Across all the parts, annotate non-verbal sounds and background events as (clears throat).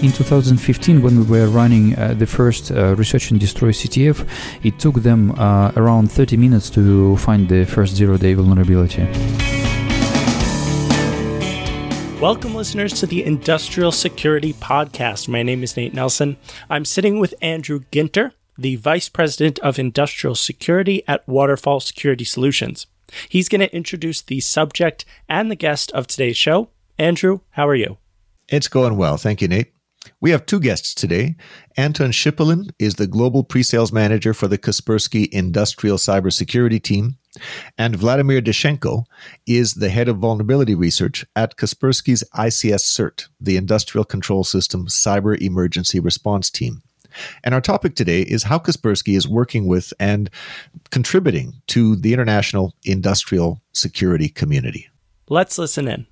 In 2015, when we were running uh, the first uh, Research and Destroy CTF, it took them uh, around 30 minutes to find the first zero day vulnerability. Welcome, listeners, to the Industrial Security Podcast. My name is Nate Nelson. I'm sitting with Andrew Ginter, the Vice President of Industrial Security at Waterfall Security Solutions. He's going to introduce the subject and the guest of today's show. Andrew, how are you? It's going well. Thank you, Nate. We have two guests today. Anton Shipulin is the global pre-sales manager for the Kaspersky Industrial Cybersecurity Team, and Vladimir Dashchenko is the head of vulnerability research at Kaspersky's ICS CERT, the Industrial Control System Cyber Emergency Response Team. And our topic today is how Kaspersky is working with and contributing to the international industrial security community. Let's listen in.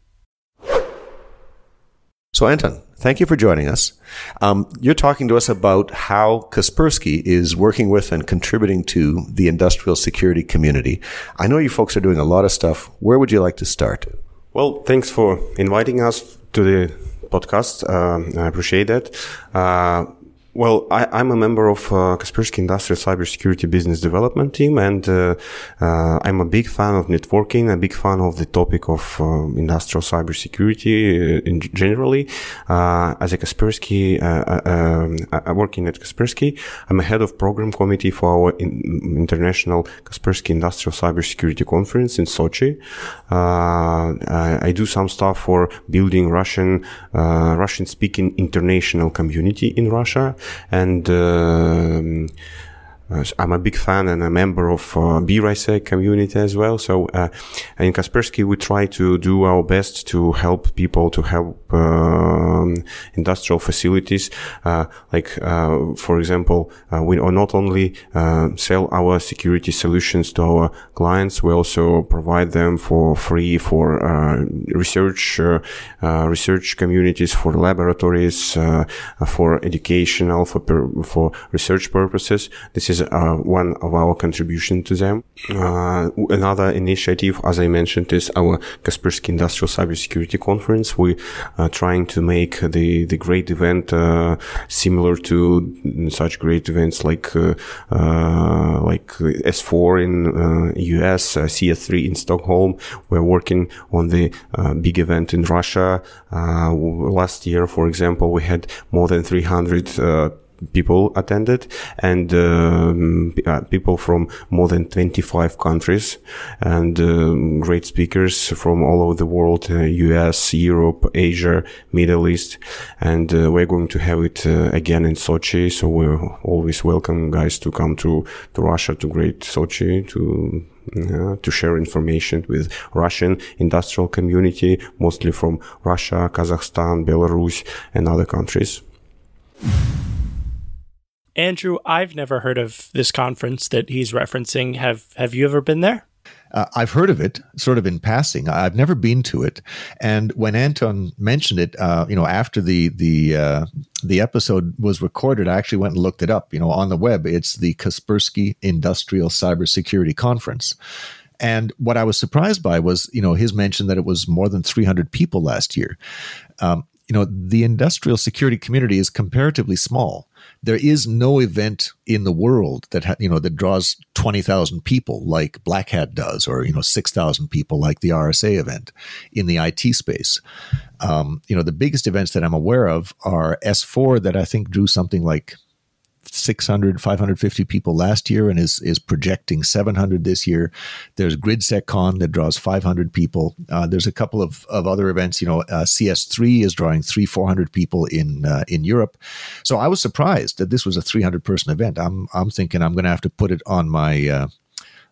So, Anton, thank you for joining us. Um, you're talking to us about how Kaspersky is working with and contributing to the industrial security community. I know you folks are doing a lot of stuff. Where would you like to start? Well, thanks for inviting us to the podcast. Uh, I appreciate that. Uh, well, I, am a member of uh, Kaspersky Industrial Cybersecurity Business Development Team, and uh, uh, I'm a big fan of networking, a big fan of the topic of uh, industrial cybersecurity uh, in generally. Uh, as a Kaspersky, um, working at Kaspersky, I'm a head of program committee for our in, international Kaspersky Industrial Cybersecurity Conference in Sochi. I, do some stuff for building Russian, Russian-speaking international community in Russia and um, I'm a big fan and a member of uh, Beer ISAC community as well. So uh, in Kaspersky, we try to do our best to help people to help um, industrial facilities. Uh, like uh, for example, uh, we not only uh, sell our security solutions to our clients, we also provide them for free for research research communities, for laboratories, for educational, for for research purposes. This is is uh, one of our contribution to them. Uh, another initiative, as I mentioned, is our Kaspersky Industrial Cybersecurity Conference. We are trying to make the, the great event uh, similar to such great events like uh, uh, like S4 in US, uh, CS3 in Stockholm. We're working on the big event in Russia. last year, for example, we had more than 300 people attended. And um, uh, people from more than 25 countries and uh, great speakers from all over the world uh, US Europe Asia Middle East. And uh, we're going to have it uh, again in Sochi. So we're always welcome guys to come to, to Russia to great Sochi to to share information with Russian industrial community, mostly from Russia, Kazakhstan, Belarus, and other countries. Andrew, I've never heard of this conference that he's referencing. Have Have you ever been there? Uh, I've heard of it, sort of in passing. I've never been to it, and when Anton mentioned it, uh, you know, after the the uh, the episode was recorded, I actually went and looked it up. You know, on the web, it's the Kaspersky Industrial Cybersecurity Conference. And what I was surprised by was, you know, his mention that it was more than 300 people last year. Um, you know, the industrial security community is comparatively small there is no event in the world that ha- you know that draws 20,000 people like Black Hat does or you know 6,000 people like the RSA event in the IT space. Um, you know the biggest events that I'm aware of are S4 that I think drew something like 600, 550 people last year and is, is projecting 700 this year. There's GridSecCon that draws 500 people. Uh, there's a couple of, of other events. You know, uh, CS3 is drawing three, 400 people in uh, in Europe. So I was surprised that this was a 300 person event. I'm I'm thinking I'm going to have to put it on my uh,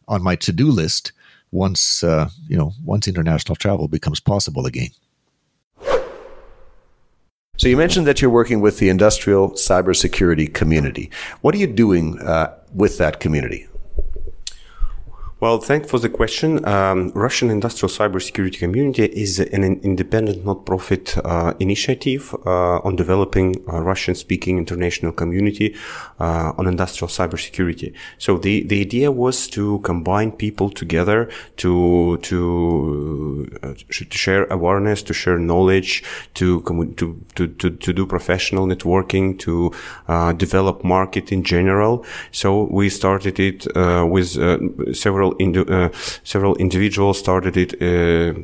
on my to do list once uh, you know once international travel becomes possible again. So you mentioned that you're working with the industrial cybersecurity community. What are you doing uh, with that community? Well, thanks for the question. Um, Russian Industrial Cybersecurity Community is an independent not-profit uh, initiative uh, on developing a Russian-speaking international community uh, on industrial cybersecurity. So the, the idea was to combine people together to to, uh, to share awareness, to share knowledge, to to to to, to do professional networking, to uh, develop market in general. So we started it uh, with several indi- uh, several individuals started it uh,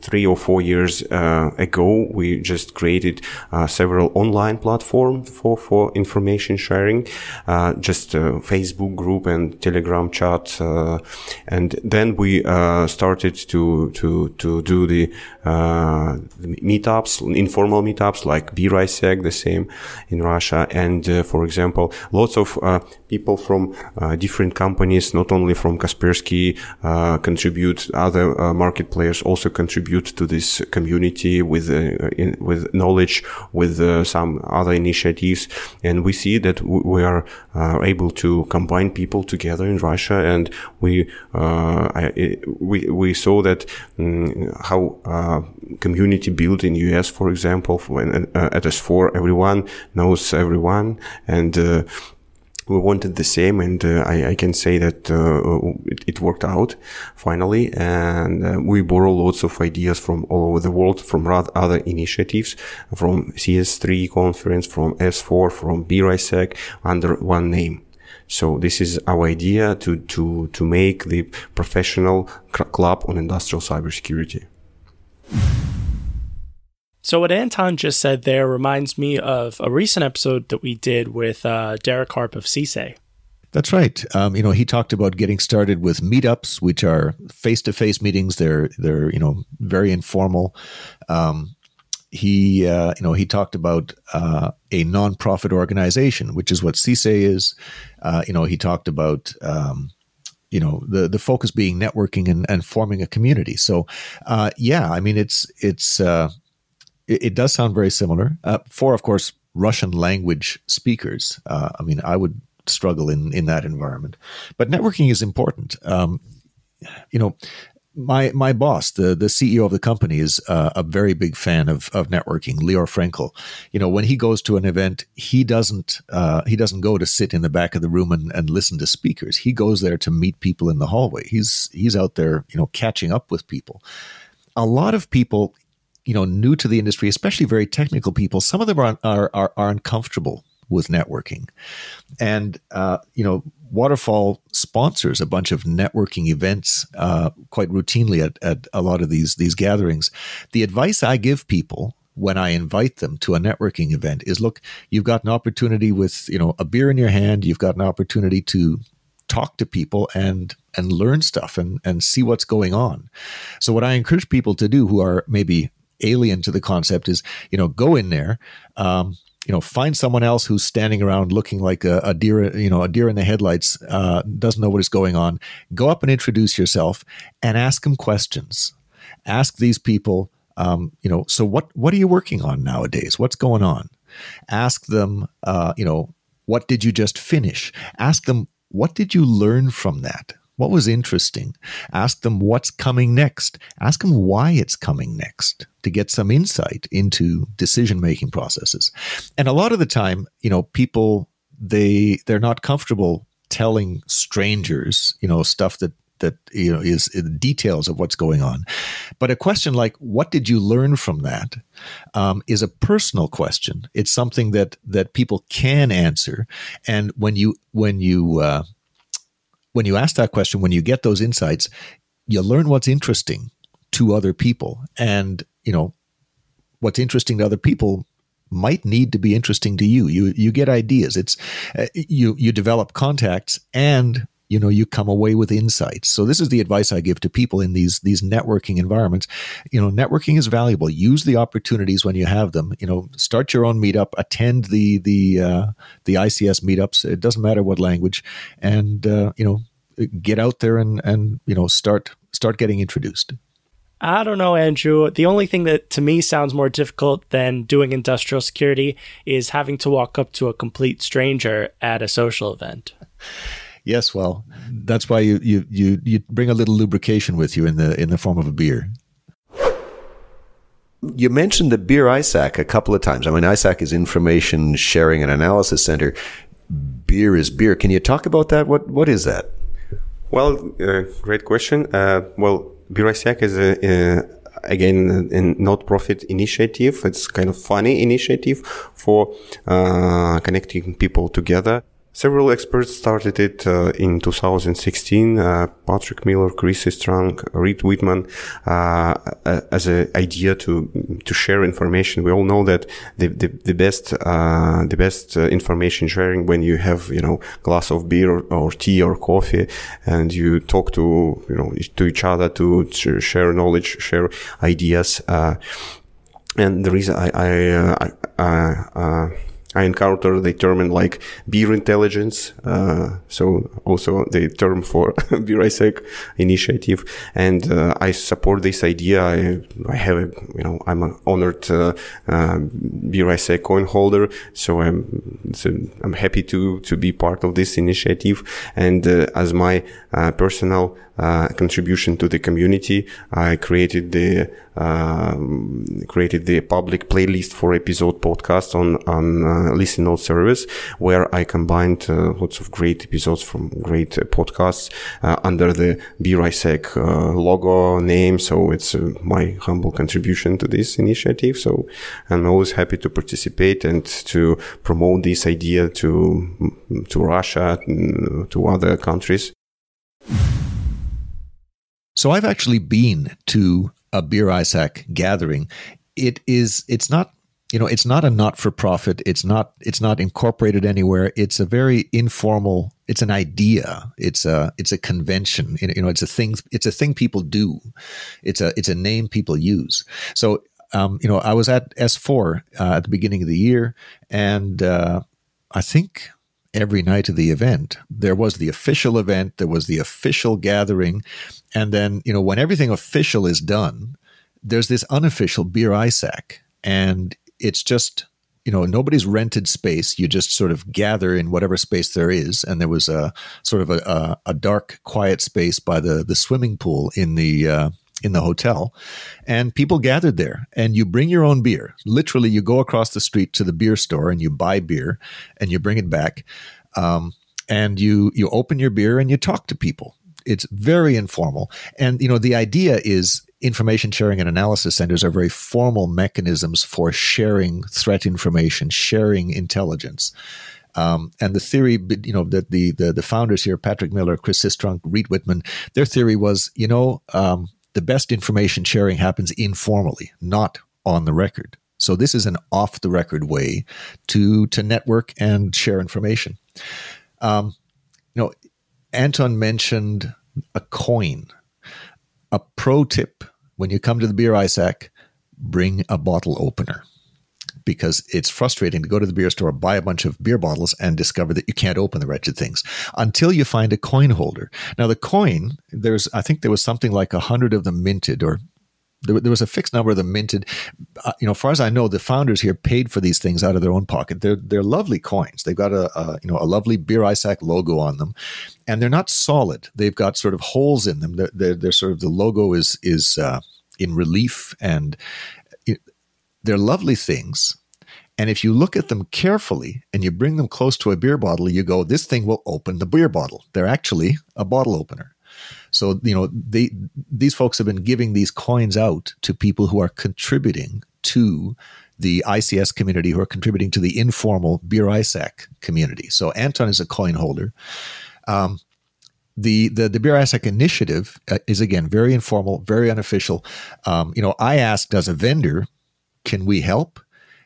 three or four years uh, ago, we just created uh, several online platforms for, for information sharing, uh, just a Facebook group and Telegram chat. Uh, and then we uh, started to, to, to do the, the, meetups, informal meetups like Beer ISAC, the same in Russia. And for example, lots of people from different companies, not only from Kaspersky, contribute, other market players also contribute to this community with uh, in, with knowledge, with uh, some other initiatives, and we see that we are uh, able to combine people together in Russia, and we I, we we saw that um, how community built in US, for example, when at S4 everyone knows everyone, and we wanted the same and uh, I, I, can say that uh, it, it, worked out finally. And uh, we borrow lots of ideas from all over the world from other initiatives from cs3 conference from s4 from Beer ISAC under one name. So this is our idea to to to make the professional club on industrial cybersecurity so, what Anton just said there reminds me of a recent episode that we did with uh, Derek Harp of CISA. That's right. Um, you know, he talked about getting started with meetups, which are face-to-face meetings. They're they're you know very informal. Um, he uh, you know he talked about uh, a nonprofit organization, which is what CISA is. Uh, you know, he talked about um, you know the the focus being networking and, and forming a community. So uh, yeah, I mean it's it's uh, it, it does sound very similar. Uh, for, of course, Russian language speakers. Uh, I mean, I would struggle in in that environment. But networking is important. Um, you know, my my boss, the the CEO of the company, is uh, a very big fan of of networking. Lior Frenkel, you know, when he goes to an event, he doesn't uh, he doesn't go to sit in the back of the room and, and listen to speakers. He goes there to meet people in the hallway. He's he's out there, you know, catching up with people. A lot of people you know new to the industry, especially very technical people, some of them are are are, are uncomfortable with networking, and uh, you know Waterfall sponsors a bunch of networking events uh, quite routinely at, at a lot of these these gatherings. The advice I give people when I invite them to a networking event is look, you've got an opportunity with, you know, a beer in your hand, you've got an opportunity to talk to people and and learn stuff and and see what's going on. So what I encourage people to do who are maybe alien to the concept is you know go in there um, you know find someone else who's standing around looking like a, a deer you know a deer in the headlights uh, doesn't know what is going on. Go up and introduce yourself and ask them questions. Ask these people um, you know so what what are you working on nowadays? What's going on? Ask them uh, you know what did you just finish? Ask them what did you learn from that? What was interesting? Ask them what's coming next. Ask them why it's coming next to get some insight into decision making processes. And a lot of the time, you know, people they they're not comfortable telling strangers, you know, stuff that that you know is details of what's going on. But a question like "What did you learn from that?" Um, is a personal question. It's something that that people can answer, and when you when you uh, when you ask that question, when you get those insights, you learn what's interesting to other people. And, you know, what's interesting to other people might need to be interesting to you. You you get ideas. It's uh, you you develop contacts and you know you come away with insights. So this is the advice I give to people in these these networking environments. You know, networking is valuable. Use the opportunities when you have them. You know, start your own meetup, attend the the uh, the ICS meetups. It doesn't matter what language, and uh, you know, get out there and and you know start start getting introduced. I don't know, Andrew. The only thing that to me sounds more difficult than doing industrial security is having to walk up to a complete stranger at a social event. Yes, well, that's why you, you you you bring a little lubrication with you in the in the form of a beer. You mentioned the beer ISAC a couple of times. I mean, ISAC is Information Sharing and Analysis Center. Beer is beer. Can you talk about that? What what is that? Well, uh, great question. Uh, well, Beer is a, a again a not-profit initiative. It's kind of funny initiative for uh, connecting people together. Several experts started it uh, in 2016. Uh, Patrick Miller, Chris Sistrunk, Reid Wightman, uh, as an idea to to share information. We all know that the the, the best uh, the best uh, information sharing when you have you know glass of beer or, or, tea or coffee, and you talk to you know to each other to share knowledge, share ideas. Uh, and the reason I I, I I encountered the term like beer intelligence. Uh, so also the term for (laughs) beer ISAC initiative. And, uh, I support this idea. I, I have, a, you know, I'm an honored, uh, uh beer ISAC coin holder. So I'm, so I'm happy to, to be part of this initiative. And, uh, as my, uh, personal, uh, contribution to the community. I created the um, created the public playlist for episode podcast on on uh, Listen Note service, where I combined uh, lots of great episodes from great uh, podcasts uh, under the Beer ISAC logo name. So it's my humble contribution to this initiative. So I'm always happy to participate and to promote this idea to to Russia, to other countries. So I've actually been to a beer gathering. It is it's not you know it's not a not for profit it's not it's not incorporated anywhere it's a very informal it's an idea it's a it's a convention you know it's a thing it's a thing people do it's a it's a name people use so um, you know i was at s4 uh, at the beginning of the year and uh, i think every night of the event. There was the official event, there was the official gathering, and then, you know, when everything official is done, there's this unofficial beer ISAC. And it's just, you know, nobody's rented space. You just sort of gather in whatever space there is. And there was a sort of a, a, dark, quiet space by the, the swimming pool in the, uh, in the hotel. And people gathered there. And you bring your own beer. Literally you go across the street to the beer store and you buy beer and you bring it back. Um, and you you open your beer and you talk to people. It's very informal. And you know the idea is information sharing and analysis centers are very formal mechanisms for sharing threat information sharing intelligence um, and the theory, you know, that the, the, the founders here, Patrick Miller, Chris Sistrunk, Reid Wightman, their theory was, you know, um, the best information sharing happens informally, not on the record. So this is an off the record way to to network and share information. Um, you know, Anton mentioned a coin. A pro tip when you come to the beer ISAC, bring a bottle opener because it's frustrating to go to the beer store, buy a bunch of beer bottles, and discover that you can't open the wretched things until you find a coin holder. Now, the coin, there's, I think there was something like a hundred of them minted, or there, there, was a fixed number of them minted. Uh, you know, far as I know, the founders here paid for these things out of their own pocket. They're they're lovely coins. They've got a, a you know a lovely beer ISAC logo on them, and they're not solid. They've got sort of holes in them. They're they're, they're sort of the logo is is uh, in relief and they're lovely things. And if you look at them carefully and you bring them close to a beer bottle, you go, this thing will open the beer bottle. They're actually a bottle opener. So, you know, they, these folks have been giving these coins out to people who are contributing to the ICS community, who are contributing to the informal beer ISAC community. So, Anton is a coin holder. Um, the, the the beer ISAC initiative uh, is again very informal, very unofficial. Um, you know, I asked as a vendor, can we help?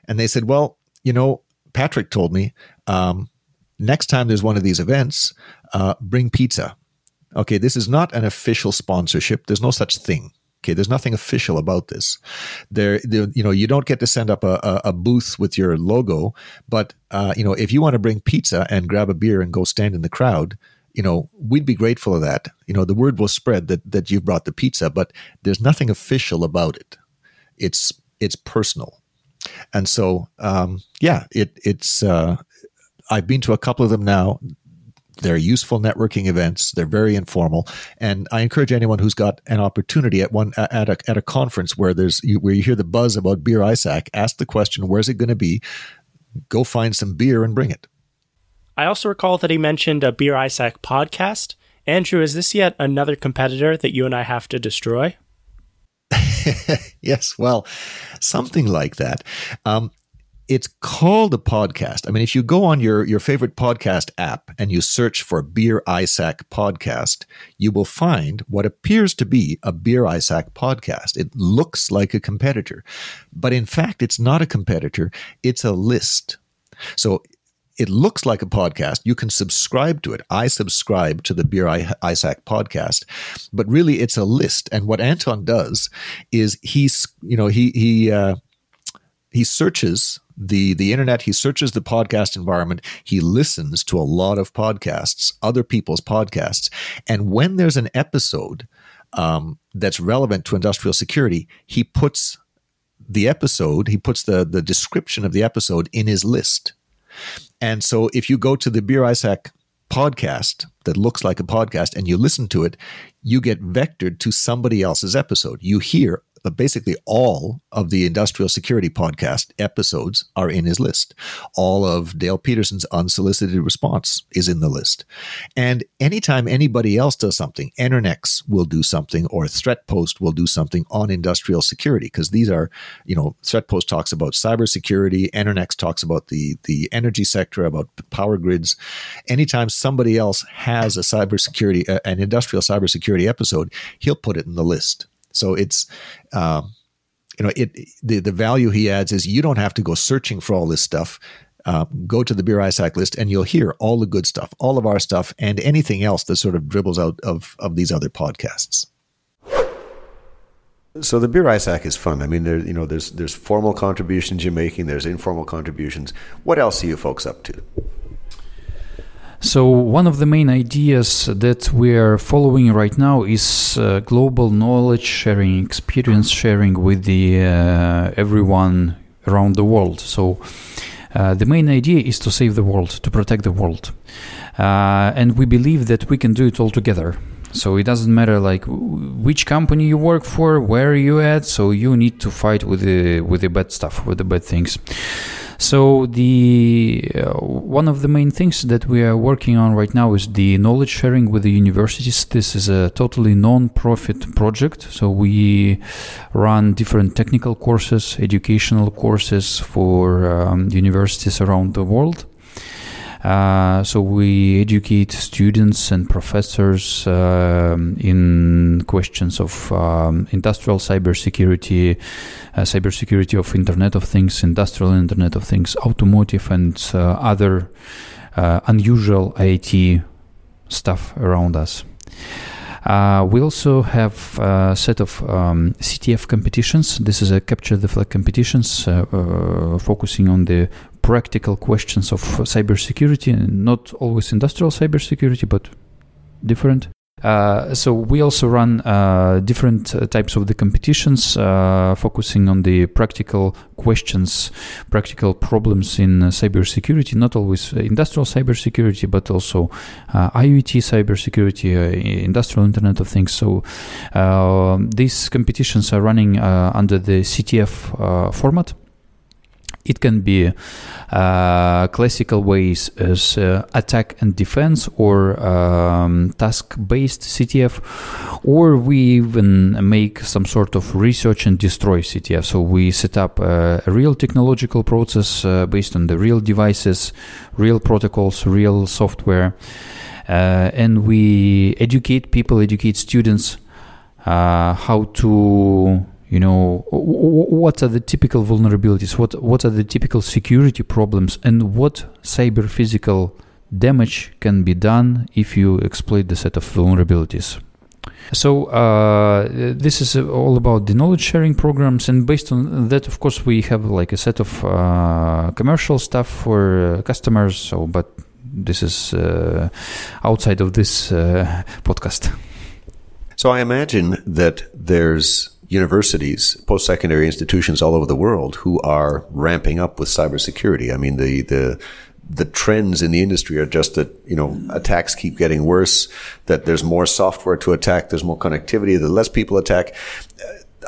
And they said, well, you know, Patrick told me um, next time there's one of these events, uh, bring pizza. Okay, this is not an official sponsorship. There's no such thing. Okay, there's nothing official about this. There, there you know, you don't get to send up a, a, a booth with your logo, but uh, you know, if you want to bring pizza and grab a beer and go stand in the crowd, you know, we'd be grateful of that. You know, the word will spread that that you've brought the pizza, but there's nothing official about it. It's it's personal. And so, um, yeah, it, it's. Uh, I've been to a couple of them now. They're useful networking events. They're very informal, and I encourage anyone who's got an opportunity at one at a at a conference where there's where you hear the buzz about beer ISAC, ask the question, "Where's it going to be?" Go find some beer and bring it. I also recall that he mentioned a Beer ISAC podcast. Andrew, is this yet another competitor that you and I have to destroy? (laughs) yes, well, something like that. Um, it's called a podcast. I mean, if you go on your, your favorite podcast app and you search for Beer ISAC podcast, you will find what appears to be a Beer ISAC podcast. It looks like a competitor, but in fact, it's not a competitor. It's a list. So it looks like a podcast. You can subscribe to it. I subscribe to the Beer ISAC podcast, but really it's a list. And what Anton does is he's, you know, he, he, uh, he searches the the internet he searches the podcast environment he listens to a lot of podcasts other people's podcasts. And when there's an episode um, that's relevant to industrial security he puts the episode he puts the the description of the episode in his list. And so if you go to the beer ISAC podcast that looks like a podcast and you listen to it you get vectored to somebody else's episode. You hear basically all of the industrial security podcast episodes are in his list. All of Dale Peterson's unsolicited response is in the list. And anytime anybody else does something, EnerNex will do something or ThreatPost will do something on industrial security because these are, you know, ThreatPost talks about cybersecurity, EnerNex talks about the the energy sector, about power grids. Anytime somebody else has a cybersecurity, uh, an industrial cybersecurity episode, he'll put it in the list. So it's, um, you know, it the the value he adds is you don't have to go searching for all this stuff. Uh, go to the Beer ISAC list and you'll hear all the good stuff, all of our stuff, and anything else that sort of dribbles out of of these other podcasts. So the Beer ISAC is fun. I mean, there you know, there's there's formal contributions you're making, there's informal contributions. What else are you folks up to? So, one of the main ideas that we are following right now is uh, global knowledge sharing, experience sharing with the uh, everyone around the world. So, uh, the main idea is to save the world, to protect the world, uh, and we believe that we can do it all together. So it doesn't matter like which company you work for, where you at. So you need to fight with the with the bad stuff, with the bad things. So the uh, one of the main things that we are working on right now is the knowledge sharing with the universities. This is a totally non-profit project. So we run different technical courses, educational courses for um, universities around the world. Uh, so we educate students and professors uh, in questions of um, industrial cybersecurity, uh, cybersecurity of Internet of Things, industrial Internet of Things, automotive, and uh, other unusual IT stuff around us. Uh, we also have a set of um, CTF competitions. This is a capture the flag competitions uh, uh, focusing on the practical questions of cybersecurity, not always industrial cybersecurity, but different. Uh, so we also run uh, different uh, types of the competitions, uh, focusing on the practical questions, practical problems in uh, cybersecurity. Not always industrial cybersecurity, but also IoT cybersecurity, industrial Internet of Things. So these competitions are running under the CTF format. It can be uh, classical ways as uh, attack and defense or um, task based CTF, or we even make some sort of research and destroy CTF. So we set up a, a real technological process uh, based on the real devices, real protocols, real software, uh, and we educate people, educate students uh, how to you know what are the typical vulnerabilities? What what are the typical security problems? And what cyber physical damage can be done if you exploit the set of vulnerabilities? So uh, this is all about the knowledge sharing programs. And based on that of course we have like a set of uh, commercial stuff for uh, customers. So but this is uh, outside of this uh, (laughs) podcast. So i imagine that there's universities, post secondary institutions all over the world who are ramping up with cybersecurity. I mean, the, the, the trends in the industry are just that you know attacks keep getting worse, that there's more software to attack, there's more connectivity, that less people attack.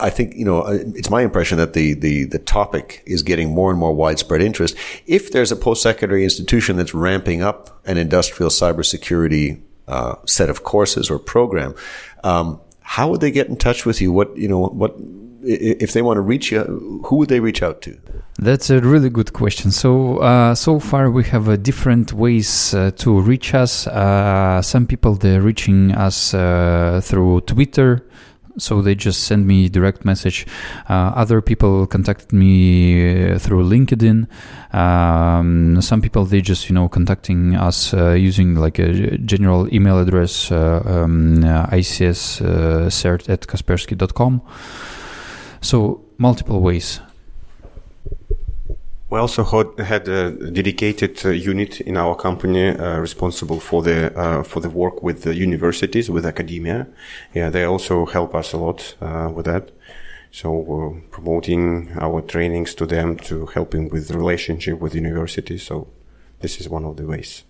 I think you know it's my impression that the the the topic is getting more and more widespread interest. If there's a post secondary institution that's ramping up an industrial cybersecurity uh, set of courses or program, um, how would they get in touch with you? What you know what if they want to reach you? Who would they reach out to? That's a really good question. So uh, so far we have uh, different ways uh, to reach us. Uh, some people they're reaching us uh, through Twitter so they just send me direct message. Uh, other people contacted me uh, through LinkedIn. Um, some people they just you know contacting us uh, using like a general email address uh, um, uh, ics uh, cert at kaspersky.com. So multiple ways. We also had a dedicated uh, unit in our company uh, responsible for the uh, for the work with the universities, with academia. Yeah, they also help us a lot uh, with that. So promoting our trainings to them to helping with relationship with universities. So this is one of the ways.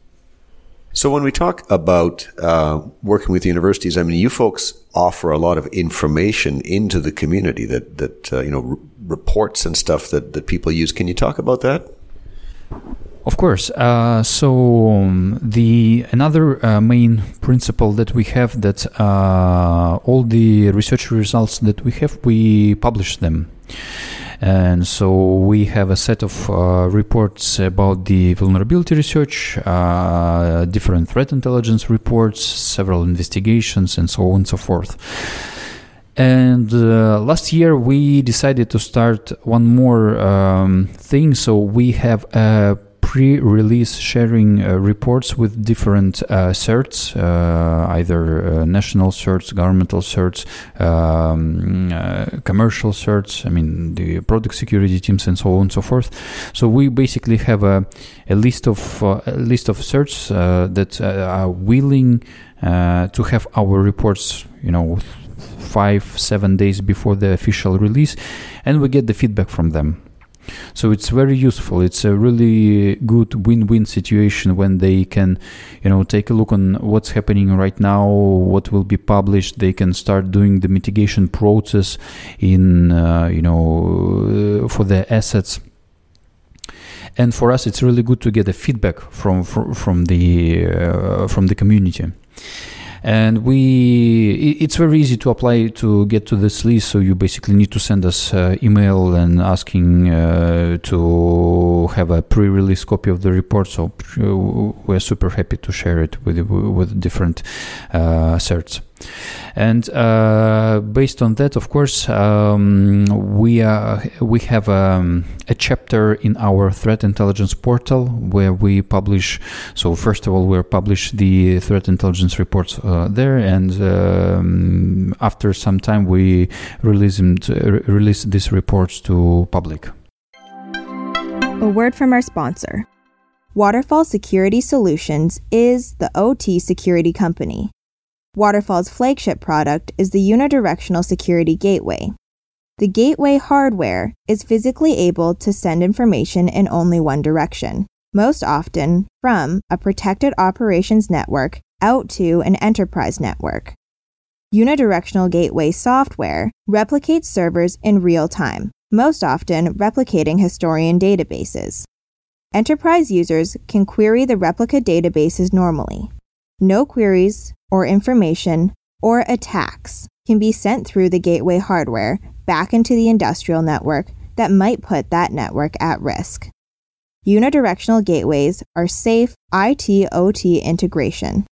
So when we talk about uh, working with universities, I mean, you folks offer a lot of information into the community that that uh, you know r- reports and stuff that that people use. Can you talk about that? Of course. Uh, so um, the another uh, main principle that we have that uh, all the research results that we have, we publish them. And so we have a set of uh, reports about the vulnerability research, uh, different threat intelligence reports, several investigations, and so on and so forth. And uh, last year we decided to start one more um, thing. So we have a pre-release sharing uh, reports with different uh, certs, uh, either uh, national certs, governmental certs, um, uh, commercial certs. I mean the product security teams and so on and so forth. So we basically have a, a list of a list of certs that are willing to have our reports. You know five seven days before the official release and we get the feedback from them so it's very useful. It's a really good win-win situation when they can, you know, take a look on what's happening right now, what will be published. They can start doing the mitigation process in, uh, you know, uh, for their assets and for us it's really good to get a feedback from from, the uh, from the community and we it's very easy to apply to get to this list. So you basically need to send us uh, email and asking uh, to have a pre-release copy of the report. So uh, we're super happy to share it with with different uh, certs and uh, based on that, of course, um, we uh, we have um, a chapter in our threat intelligence portal where we publish. So first of all, we publish the threat intelligence reports uh, there, and um, after some time, we release release these reports to public. A word from our sponsor. Waterfall Security Solutions is the OT security company Waterfall's flagship product is the Unidirectional Security Gateway. The gateway hardware is physically able to send information in only one direction, most often from a protected operations network out to an enterprise network. Unidirectional Gateway software replicates servers in real time, most often replicating historian databases. Enterprise users can query the replica databases normally. No queries, or information, or attacks can be sent through the gateway hardware back into the industrial network that might put that network at risk. Unidirectional gateways are safe IT OT integration.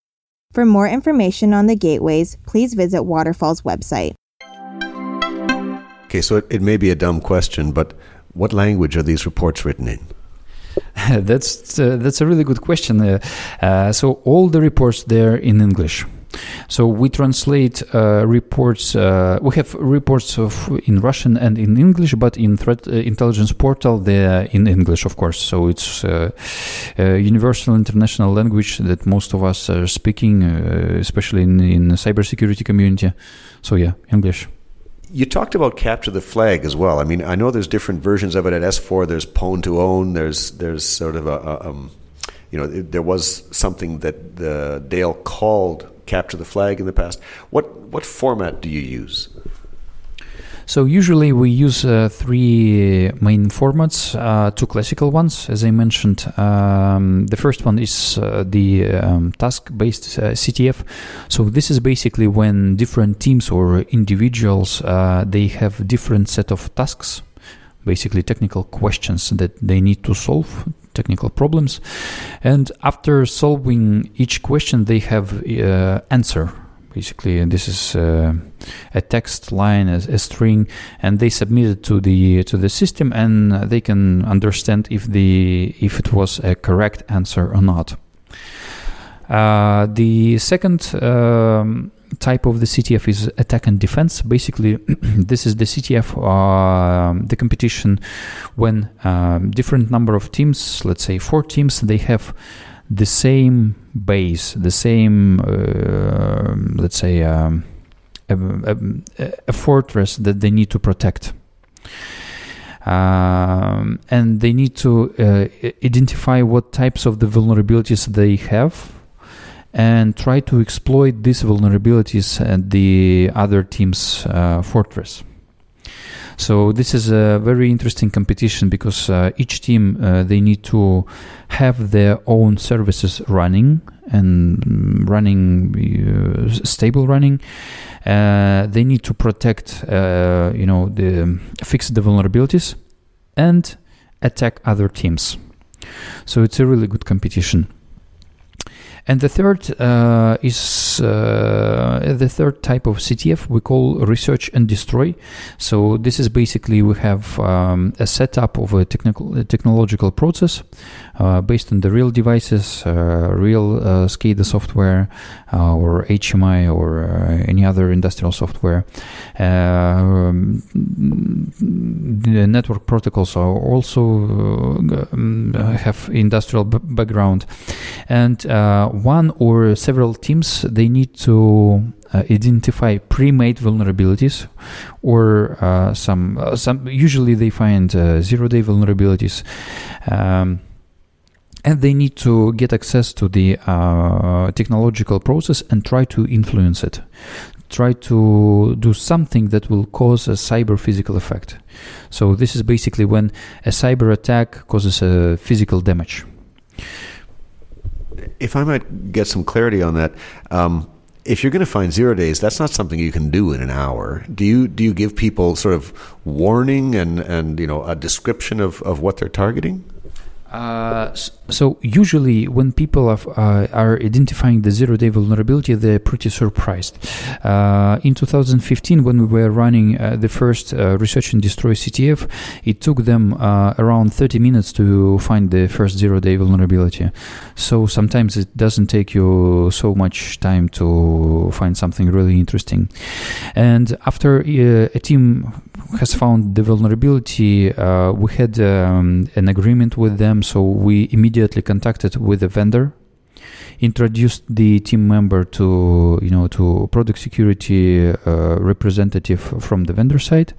For more information on the gateways, please visit Waterfall's website. Okay, so it, it may be a dumb question, but what language are these reports written in? (laughs) that's uh, that's a really good question. Uh, uh, so all the reports there in English. So we translate uh, reports. Uh, we have reports of in Russian and in English, but in Threat uh, Intelligence Portal they're in English, of course. So it's a universal international language that most of us are speaking, especially in in the cybersecurity community. So yeah, English. You talked about capture the flag as well. I mean, I know there's different versions of it at S4. There's pwn to own. There's there's sort of a, a um, you know, there was something that the Dale called capture the flag in the past. What what format do you use? So usually we use uh, three main formats, uh, two classical ones, as I mentioned. Um, the first one is uh, the um, task-based uh, CTF. So this is basically when different teams or individuals uh, they have different set of tasks, basically technical questions that they need to solve technical problems and after solving each question they have uh, answer basically and this is uh, a text line a, a, string and they submit it to the to the system and they can understand if the if it was a correct answer or not uh, the second um, type of the CTF is attack and defense. Basically, (clears throat) this is the CTF, uh, the competition when um, different number of teams, let's say four teams, they have the same base, the same, uh, let's say, um, a, a, a, fortress that they need to protect. Um, and they need to uh, identify what types of the vulnerabilities they have and try to exploit these vulnerabilities at the other team's uh, fortress. So this is a very interesting competition because uh, each team uh, they need to have their own services running and running uh, stable running. Uh, they need to protect, uh, you know, the fix the vulnerabilities and attack other teams. So it's a really good competition. And the third uh, is uh, the third type of CTF we call research and destroy. So this is basically we have um, a setup of a technical technological process uh, based on the real devices, uh, real uh, SCADA software, uh, or HMI or any other industrial software. Um, the network protocols are also um, have industrial b- background, and one or several teams they need to uh, identify pre-made vulnerabilities or uh, some uh, some usually they find zero-day vulnerabilities. Um, and they need to get access to the uh, technological process and try to influence it try to do something that will cause a cyber physical effect so this is basically when a cyber attack causes a physical damage if i might get some clarity on that um, if you're going to find zero days, that's not something you can do in an hour. Do you do you give people sort of warning and, and you know a description of, of what they're targeting? Uh, so usually when people have, uh, are identifying the zero-day vulnerability, they're pretty surprised. Uh, in 2015, when we were running uh, the first uh, research and destroy CTF, it took them uh, around 30 minutes to find the first zero-day vulnerability. So sometimes it doesn't take you so much time to find something really interesting. And after a team has found the vulnerability, we had um, an agreement with them so we immediately contacted with the vendor introduced the team member to you know to product security uh, representative from the vendor side.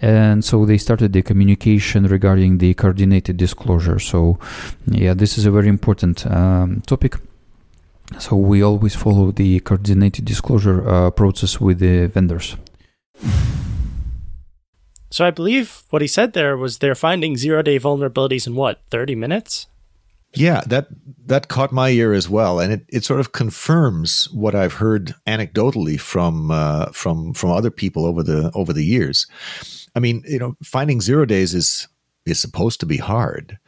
And so they started the communication regarding the coordinated disclosure. So yeah this is a very important um, topic. So we always follow the coordinated disclosure uh, process with the vendors. So I believe what he said there was they're finding zero day vulnerabilities in what, 30 minutes? Yeah, that that caught my ear as well, and it, it sort of confirms what I've heard anecdotally from uh, from from other people over the over the years. I mean, you know, finding zero days is is supposed to be hard,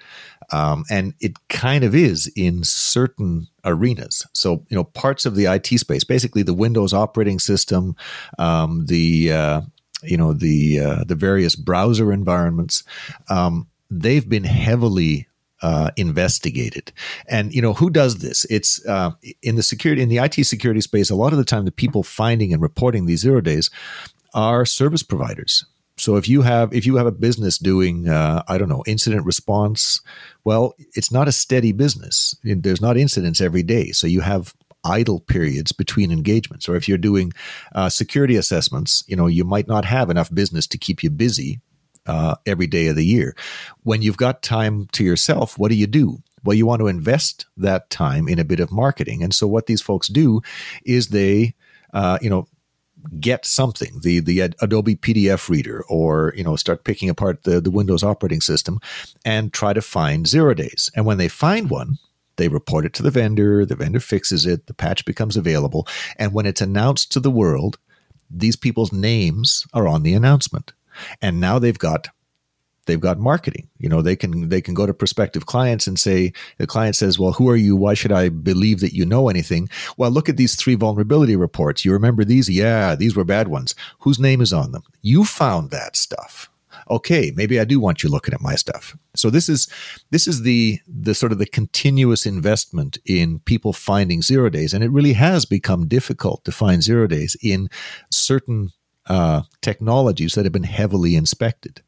um, and it kind of is in certain arenas. So, you know, parts of the IT space, basically the Windows operating system, um, the uh, you know the uh, the various browser environments, um, they've been heavily uh, investigated. And you know who does this? It's uh, in the security in the IT security space. A lot of the time, the people finding and reporting these zero days are service providers. So if you have if you have a business doing uh, I don't know incident response, well, it's not a steady business. There's not incidents every day. So you have idle periods between engagements. Or if you're doing uh, security assessments, you know, you might not have enough business to keep you busy uh, every day of the year. When you've got time to yourself, what do you do? Well, you want to invest that time in a bit of marketing. And so what these folks do is they, uh, you know, get something the the Adobe PDF reader or you know start picking apart the the Windows operating system and try to find zero days and when they find one they report it to the vendor the vendor fixes it the patch becomes available and when it's announced to the world these people's names are on the announcement and now they've got they've got marketing. You know they can they can go to prospective clients and say the client says well who are you? Why should i believe that you know anything? Well look at these three vulnerability reports. You remember these? Yeah these were bad ones. Whose name is on them? You found that stuff. Okay maybe i do want you looking at my stuff. So this is this is the the sort of the continuous investment in people finding zero days. And it really has become difficult to find zero days in certain uh, technologies that have been heavily inspected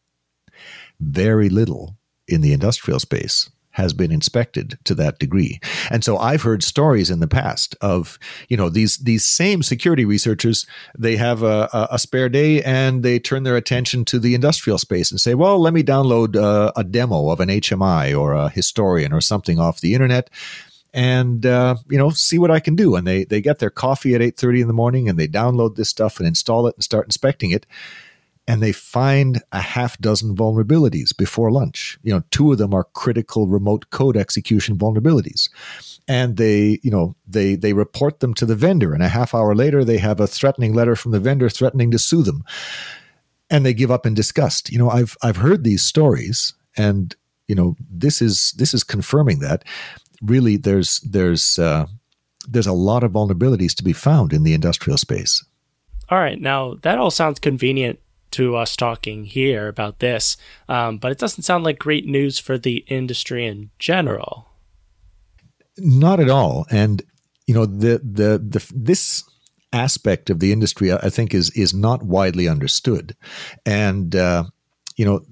very little in the industrial space has been inspected to that degree. And so I've heard stories in the past of, you know, these these same security researchers, they have a, a spare day and they turn their attention to the industrial space and say, well, let me download a, a demo of an HMI or a historian or something off the internet and uh, you know see what I can do. And they they get their coffee at eight thirty in the morning and they download this stuff and install it and start inspecting it and they find a half dozen vulnerabilities before lunch. You know, two of them are critical remote code execution vulnerabilities. And they, you know, they they report them to the vendor and a half hour later they have a threatening letter from the vendor threatening to sue them. And they give up in disgust. You know, I've I've heard these stories and you know, this is this is confirming that really there's there's uh, there's a lot of vulnerabilities to be found in the industrial space. All right, now that all sounds convenient to us talking here about this, um, but it doesn't sound like great news for the industry in general. Not at all, and you know the the the this aspect of the industry I think is is not widely understood, and uh, you know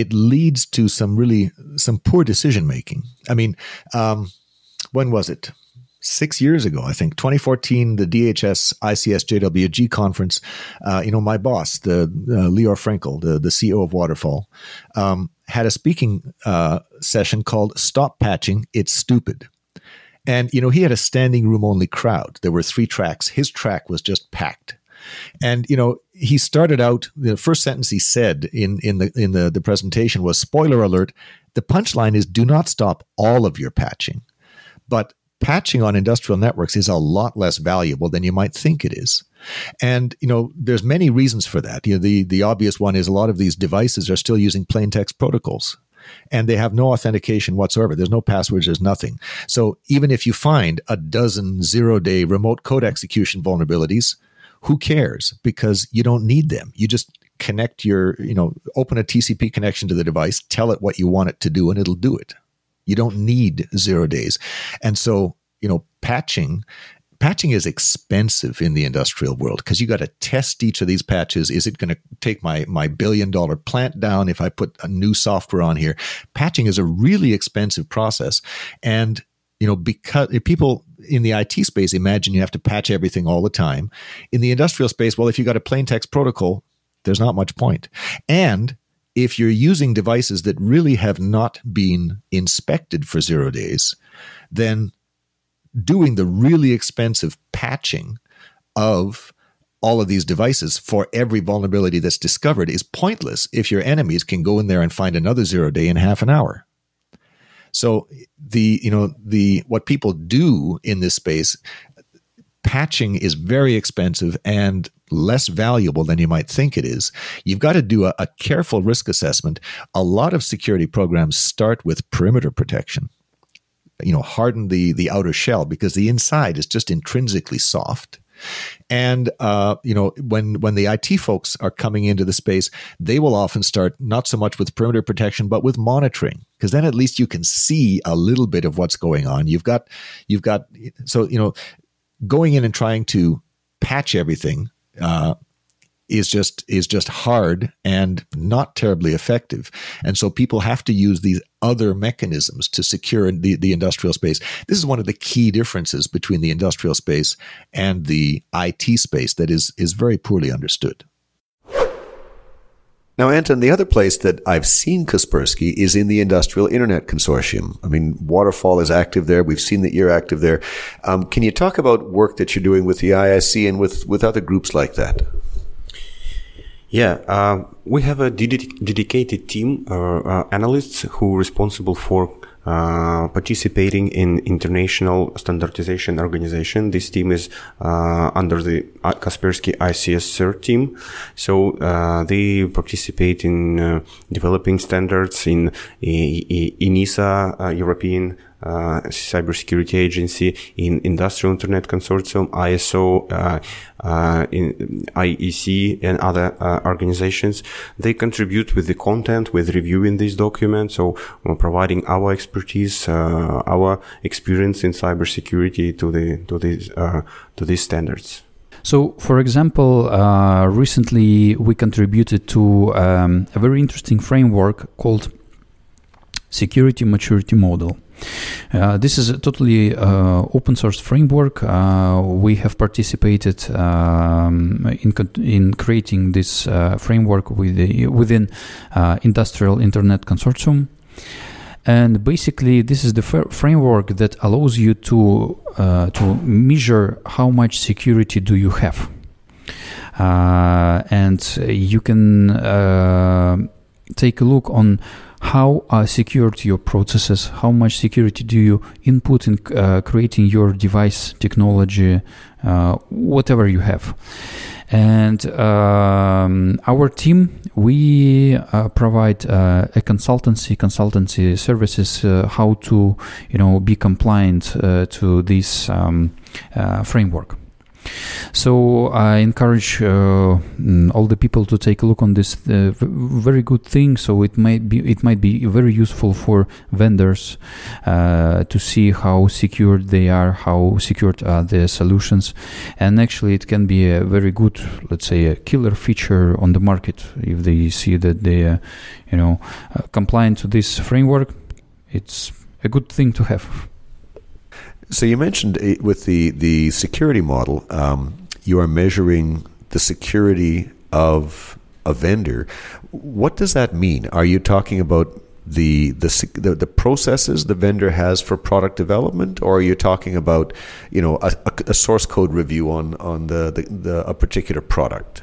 it leads to some really some poor decision making. I mean, um, when was it? six years ago, I think, 2014, the DHS ICS JWG conference. Uh, you know, my boss, the uh, Lior Frenkel, the the CEO of Waterfall, um, had a speaking uh, session called "Stop Patching, It's Stupid." And you know, he had a standing room only crowd. There were three tracks. His track was just packed. And you know, he started out. The first sentence he said in in the in the the presentation was, "Spoiler alert: the punchline is do not stop all of your patching." But patching on industrial networks is a lot less valuable than you might think it is. And you know, there's many reasons for that. You know, the the obvious one is a lot of these devices are still using plain text protocols. And they have no authentication whatsoever. There's no passwords, there's nothing. So even if you find a dozen zero day remote code execution vulnerabilities, who cares? Because you don't need them. You just connect your, you know, open a TCP connection to the device, tell it what you want it to do, and it'll do it. You don't need zero days. And so, you know, patching patching is expensive in the industrial world because you got to test each of these patches. Is it going to take my my billion dollar plant down if I put a new software on here? Patching is a really expensive process, and you know because people in the IT space imagine you have to patch everything all the time. In the industrial space, well, if you got a plain text protocol, there's not much point. point, and if you're using devices that really have not been inspected for zero days, then doing the really expensive patching of all of these devices for every vulnerability that's discovered is pointless if your enemies can go in there and find another zero day in half an hour. So the you know the what people do in this space patching is very expensive and less valuable than you might think it is. You've got to do a, a careful risk assessment. A lot of security programs start with perimeter protection you know harden the the outer shell because the inside is just intrinsically soft and uh, you know when when the IT folks are coming into the space, they will often start not so much with perimeter protection, but with monitoring, because then at least you can see a little bit of what's going on. You've got you've got so you know going in and trying to patch everything uh, is just is just hard and not terribly effective and so people have to use these other mechanisms to secure the, the industrial space this is one of the key differences between the industrial space and the IT space that is is very poorly understood Now, Anton, the other place that I've seen Kaspersky is in the Industrial Internet Consortium. I mean, Waterfall is active there. We've seen that you're active there. Um, can you talk about work that you're doing with the ISC and with, with other groups like that? Yeah, uh, we have a ded- dedicated team, uh, uh, analysts who are responsible for uh, participating in international standardization organization. This team is uh, under the Kaspersky ICS CERT team. So uh, they participate in uh, developing standards in ENISA, European uh, cybersecurity agency in industrial internet consortium iso uh, uh, in iec and other uh, organizations they contribute with the content with reviewing these documents so providing our expertise uh, our experience in cybersecurity to the to these uh, to these standards so, for example, uh, recently we contributed to um, a very interesting framework called Security Maturity Model. Uh, this is a totally uh, open source framework. Uh, we have participated um, in in creating this uh, framework with the, within uh, Industrial Internet Consortium. And basically, this is the framework that allows you to uh, to measure how much security do you have, and you can take a look on how are secured your processes how much security do you input in uh, creating your device technology uh, whatever you have. And um, our team we uh, provide uh, a consultancy consultancy services uh, how to you know be compliant uh, to this um, framework so I encourage uh, mm, all the people to take a look on this uh, very good thing. So it might be it might be very useful for vendors uh, to see how secured they are, how secured are the solutions, and actually it can be a very good, let's say, a killer feature on the market if they see that they, are, you know, uh, compliant to this framework. It's a good thing to have. So you mentioned eh, with the the security model, um, you are measuring the security of a vendor. What does that mean? Are you talking about the, the the processes the vendor has for product development, or are you talking about you know a, a source code review on on the, the, the a particular product?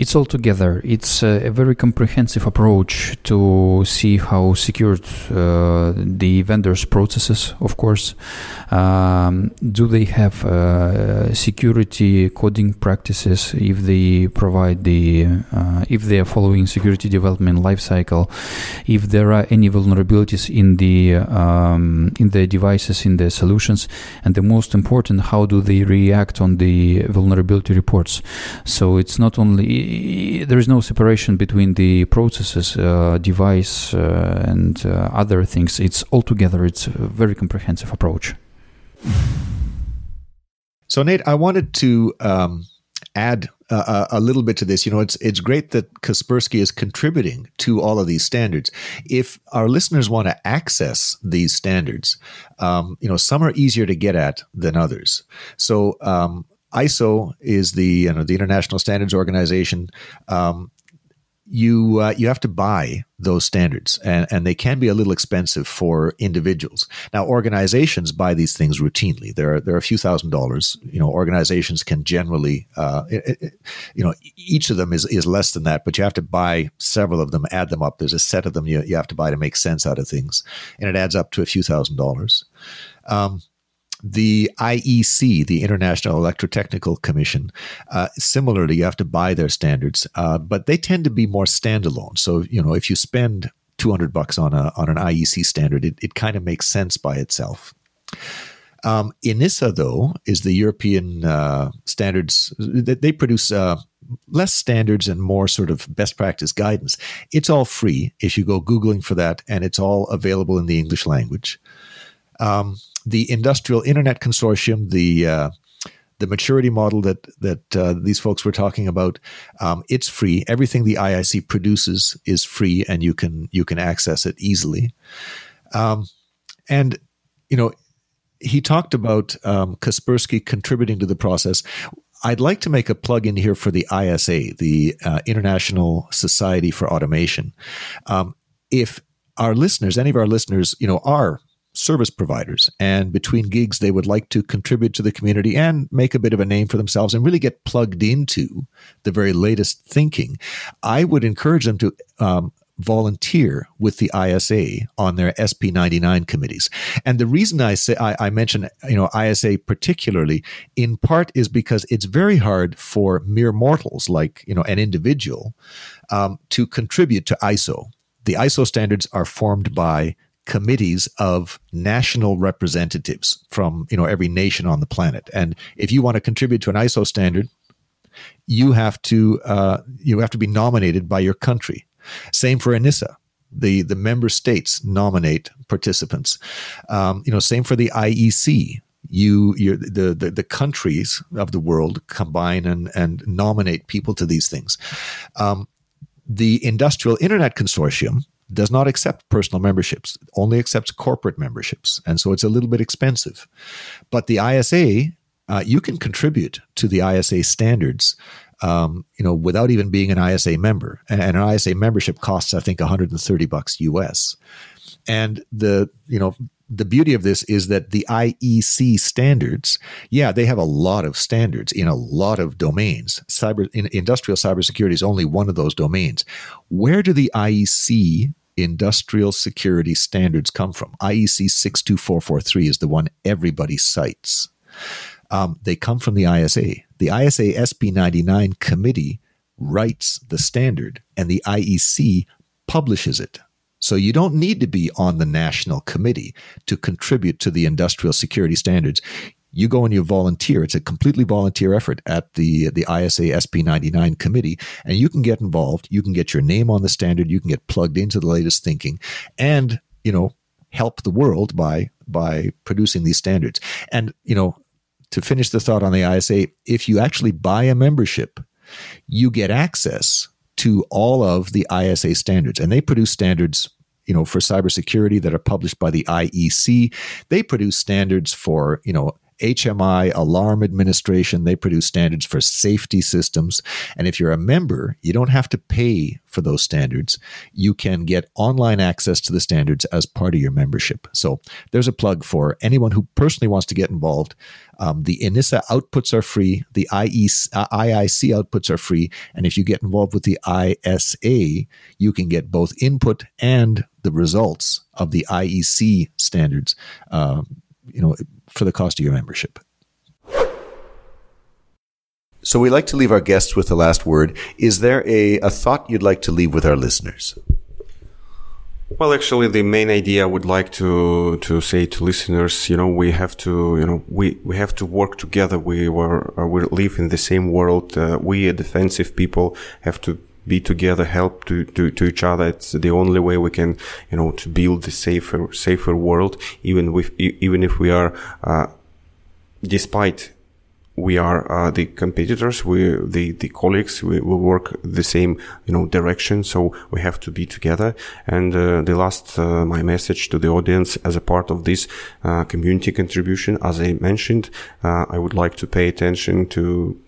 It's all together. It's a, a very comprehensive approach to see how secured uh, the vendors' processes, of course. Um, do they have uh, security coding practices if they provide the, uh, if they are following security development lifecycle, if there are any vulnerabilities in the um, in the devices, in the solutions, and the most important, how do they react on the vulnerability reports? So it's not only there is no separation between the processes, uh, device, uh, and uh, other things. It's all together. It's a very comprehensive approach. So, Nate, I wanted to um, add a, a, little bit to this. You know, it's it's great that Kaspersky is contributing to all of these standards. If our listeners want to access these standards, um, you know, some are easier to get at than others. So, um, ISO is the you know the International Standards Organization. Um, you uh, you have to buy those standards, and, and they can be a little expensive for individuals. Now, organizations buy these things routinely. There are there are a few thousand dollars. You know, organizations can generally, uh, it, it, you know, each of them is is less than that, but you have to buy several of them, add them up. There's a set of them you, you have to buy to make sense out of things, and it adds up to a few thousand dollars. Um, the IEC, the International Electrotechnical Commission, uh, similarly, you have to buy their standards, uh, but they tend to be more standalone. So, you know, if you spend 200 bucks on a on an IEC standard, it, it kind of makes sense by itself. Um, ENISA, though, is the European uh, standards that they produce uh, less standards and more sort of best practice guidance. It's all free if you go Googling for that, and it's all available in the English language. Um, the Industrial Internet Consortium, the uh, the maturity model that that uh, these folks were talking about, um, it's free. Everything the IIC produces is free, and you can you can access it easily. Um, and you know, he talked about um, Kaspersky contributing to the process. I'd like to make a plug in here for the ISA, the uh, International Society for Automation. Um, if our listeners, any of our listeners, you know, are service providers and between gigs they would like to contribute to the community and make a bit of a name for themselves and really get plugged into the very latest thinking i would encourage them to um, volunteer with the ISA on their SP99 committees. And the reason I say I, I, mention you know ISA particularly in part is because it's very hard for mere mortals like you know an individual um, to contribute to ISO. The ISO standards are formed by committees of national representatives from you know every nation on the planet. And if you want to contribute to an ISO standard, you have to uh, you have to be nominated by your country. Same for ENISA. The, the member states nominate participants. Um, you know, same for the IEC. You, the, the the countries of the world combine and and nominate people to these things. Um, the Industrial Internet Consortium does not accept personal memberships, only accepts corporate memberships. And so it's a little bit expensive. But the ISA, uh, you can contribute to the ISA standards um, you know, without even being an ISA member. And, and, an ISA membership costs, I think, 130 bucks US. And the, you know, the beauty of this is that the IEC standards, yeah, they have a lot of standards in a lot of domains. Cyber in, industrial cybersecurity is only one of those domains. Where do the IEC industrial security standards come from? IEC 62443 is the one everybody cites. Um, they come from the ISA. The ISA SP 99 committee writes the standard, and the IEC publishes it. So you don't need to be on the national committee to contribute to the industrial security standards. You go and you volunteer. It's a completely volunteer effort at the the ISA SP99 committee, and you can get involved. You can get your name on the standard. You can get plugged into the latest thinking, and you know help the world by by producing these standards. And you know to finish the thought on the ISA, if you actually buy a membership, you get access to all of the ISA standards, and they produce standards. You know, for cybersecurity that are published by the IEC, they produce standards for you know HMI, alarm administration. They produce standards for safety systems. And if you're a member, you don't have to pay for those standards. You can get online access to the standards as part of your membership. So there's a plug for anyone who personally wants to get involved. Um, the ENISA outputs are free. The IEC, uh, IIC outputs are free. And if you get involved with the ISA, you can get both input and the results of the IEC standards. Uh, you know, for the cost of your membership. So we like to leave our guests with the last word. Is there a, a thought you'd like to leave with our listeners? Well, actually, the main idea I would like to to say to listeners, you know, we have to, you know, we, we have to work together. We were we live in the same world. Uh, we, defensive people, have to be together, help to, to, to each other. It's the only way we can, you know, to build a safer, safer world, even with, even if we are, uh, despite we are uh, the competitors, we the the colleagues, we, we work the same you know direction, so we have to be together. And uh, the last uh, my message to the audience as a part of this uh, community contribution, as I mentioned, uh, I would like to pay attention to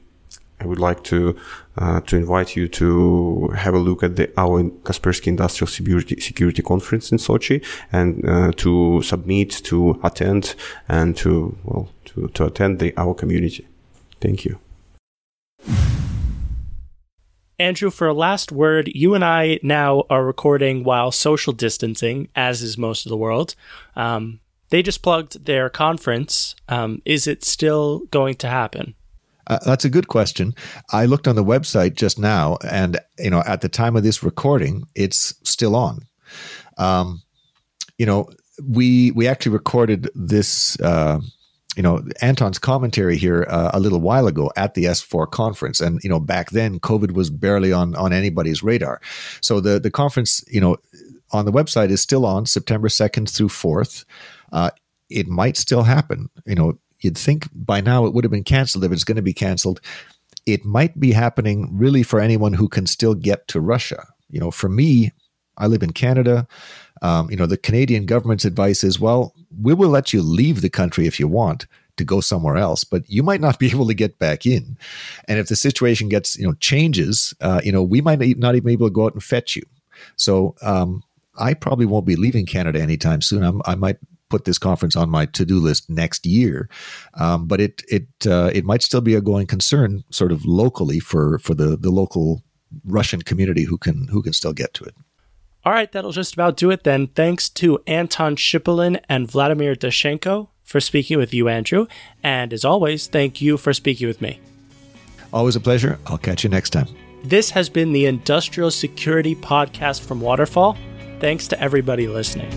I would like to uh, to invite you to have a look at the our Kaspersky Industrial Security, Security Conference in Sochi and uh, to submit, to attend, and to well to, to attend the our community. Thank you. Andrew, for a last word, you and I now are recording while social distancing, as is most of the world. Um, they just plugged their conference. Um, is it still going to happen? Uh, that's a good question. I looked on the website just now, and you know, at the time of this recording, it's still on. Um, you know, we we actually recorded this. Uh, you know, Anton's commentary here uh, a little while ago at the S4 conference, and you know, back then COVID was barely on on anybody's radar. So the the conference, you know, on the website is still on September second through fourth. Uh, it might still happen. You know, You'd think by now it would have been canceled if it's going to be canceled. It might be happening really for anyone who can still get to Russia. You know, for me, I live in Canada. Um, you know, the Canadian government's advice is, well, we will let you leave the country if you want. to go somewhere else, but you might not (laughs) be able to get back in. And if the situation gets, you know, changes, uh, you know, we might not even be able to go out and fetch you. So um, I probably won't be leaving Canada anytime soon. I'm, i might put this conference on my to-do list next year, um, but it it uh, it might still be a going concern, sort of locally for for the the local Russian community who can who can still get to it. All right, that'll just about do it then. Thanks to Anton Shipulin and Vladimir Dashchenko for speaking with you, Andrew. And as always, thank you for speaking with me. Always a pleasure. I'll catch you next time. This has been the Industrial Security Podcast from Waterfall. Thanks to everybody listening.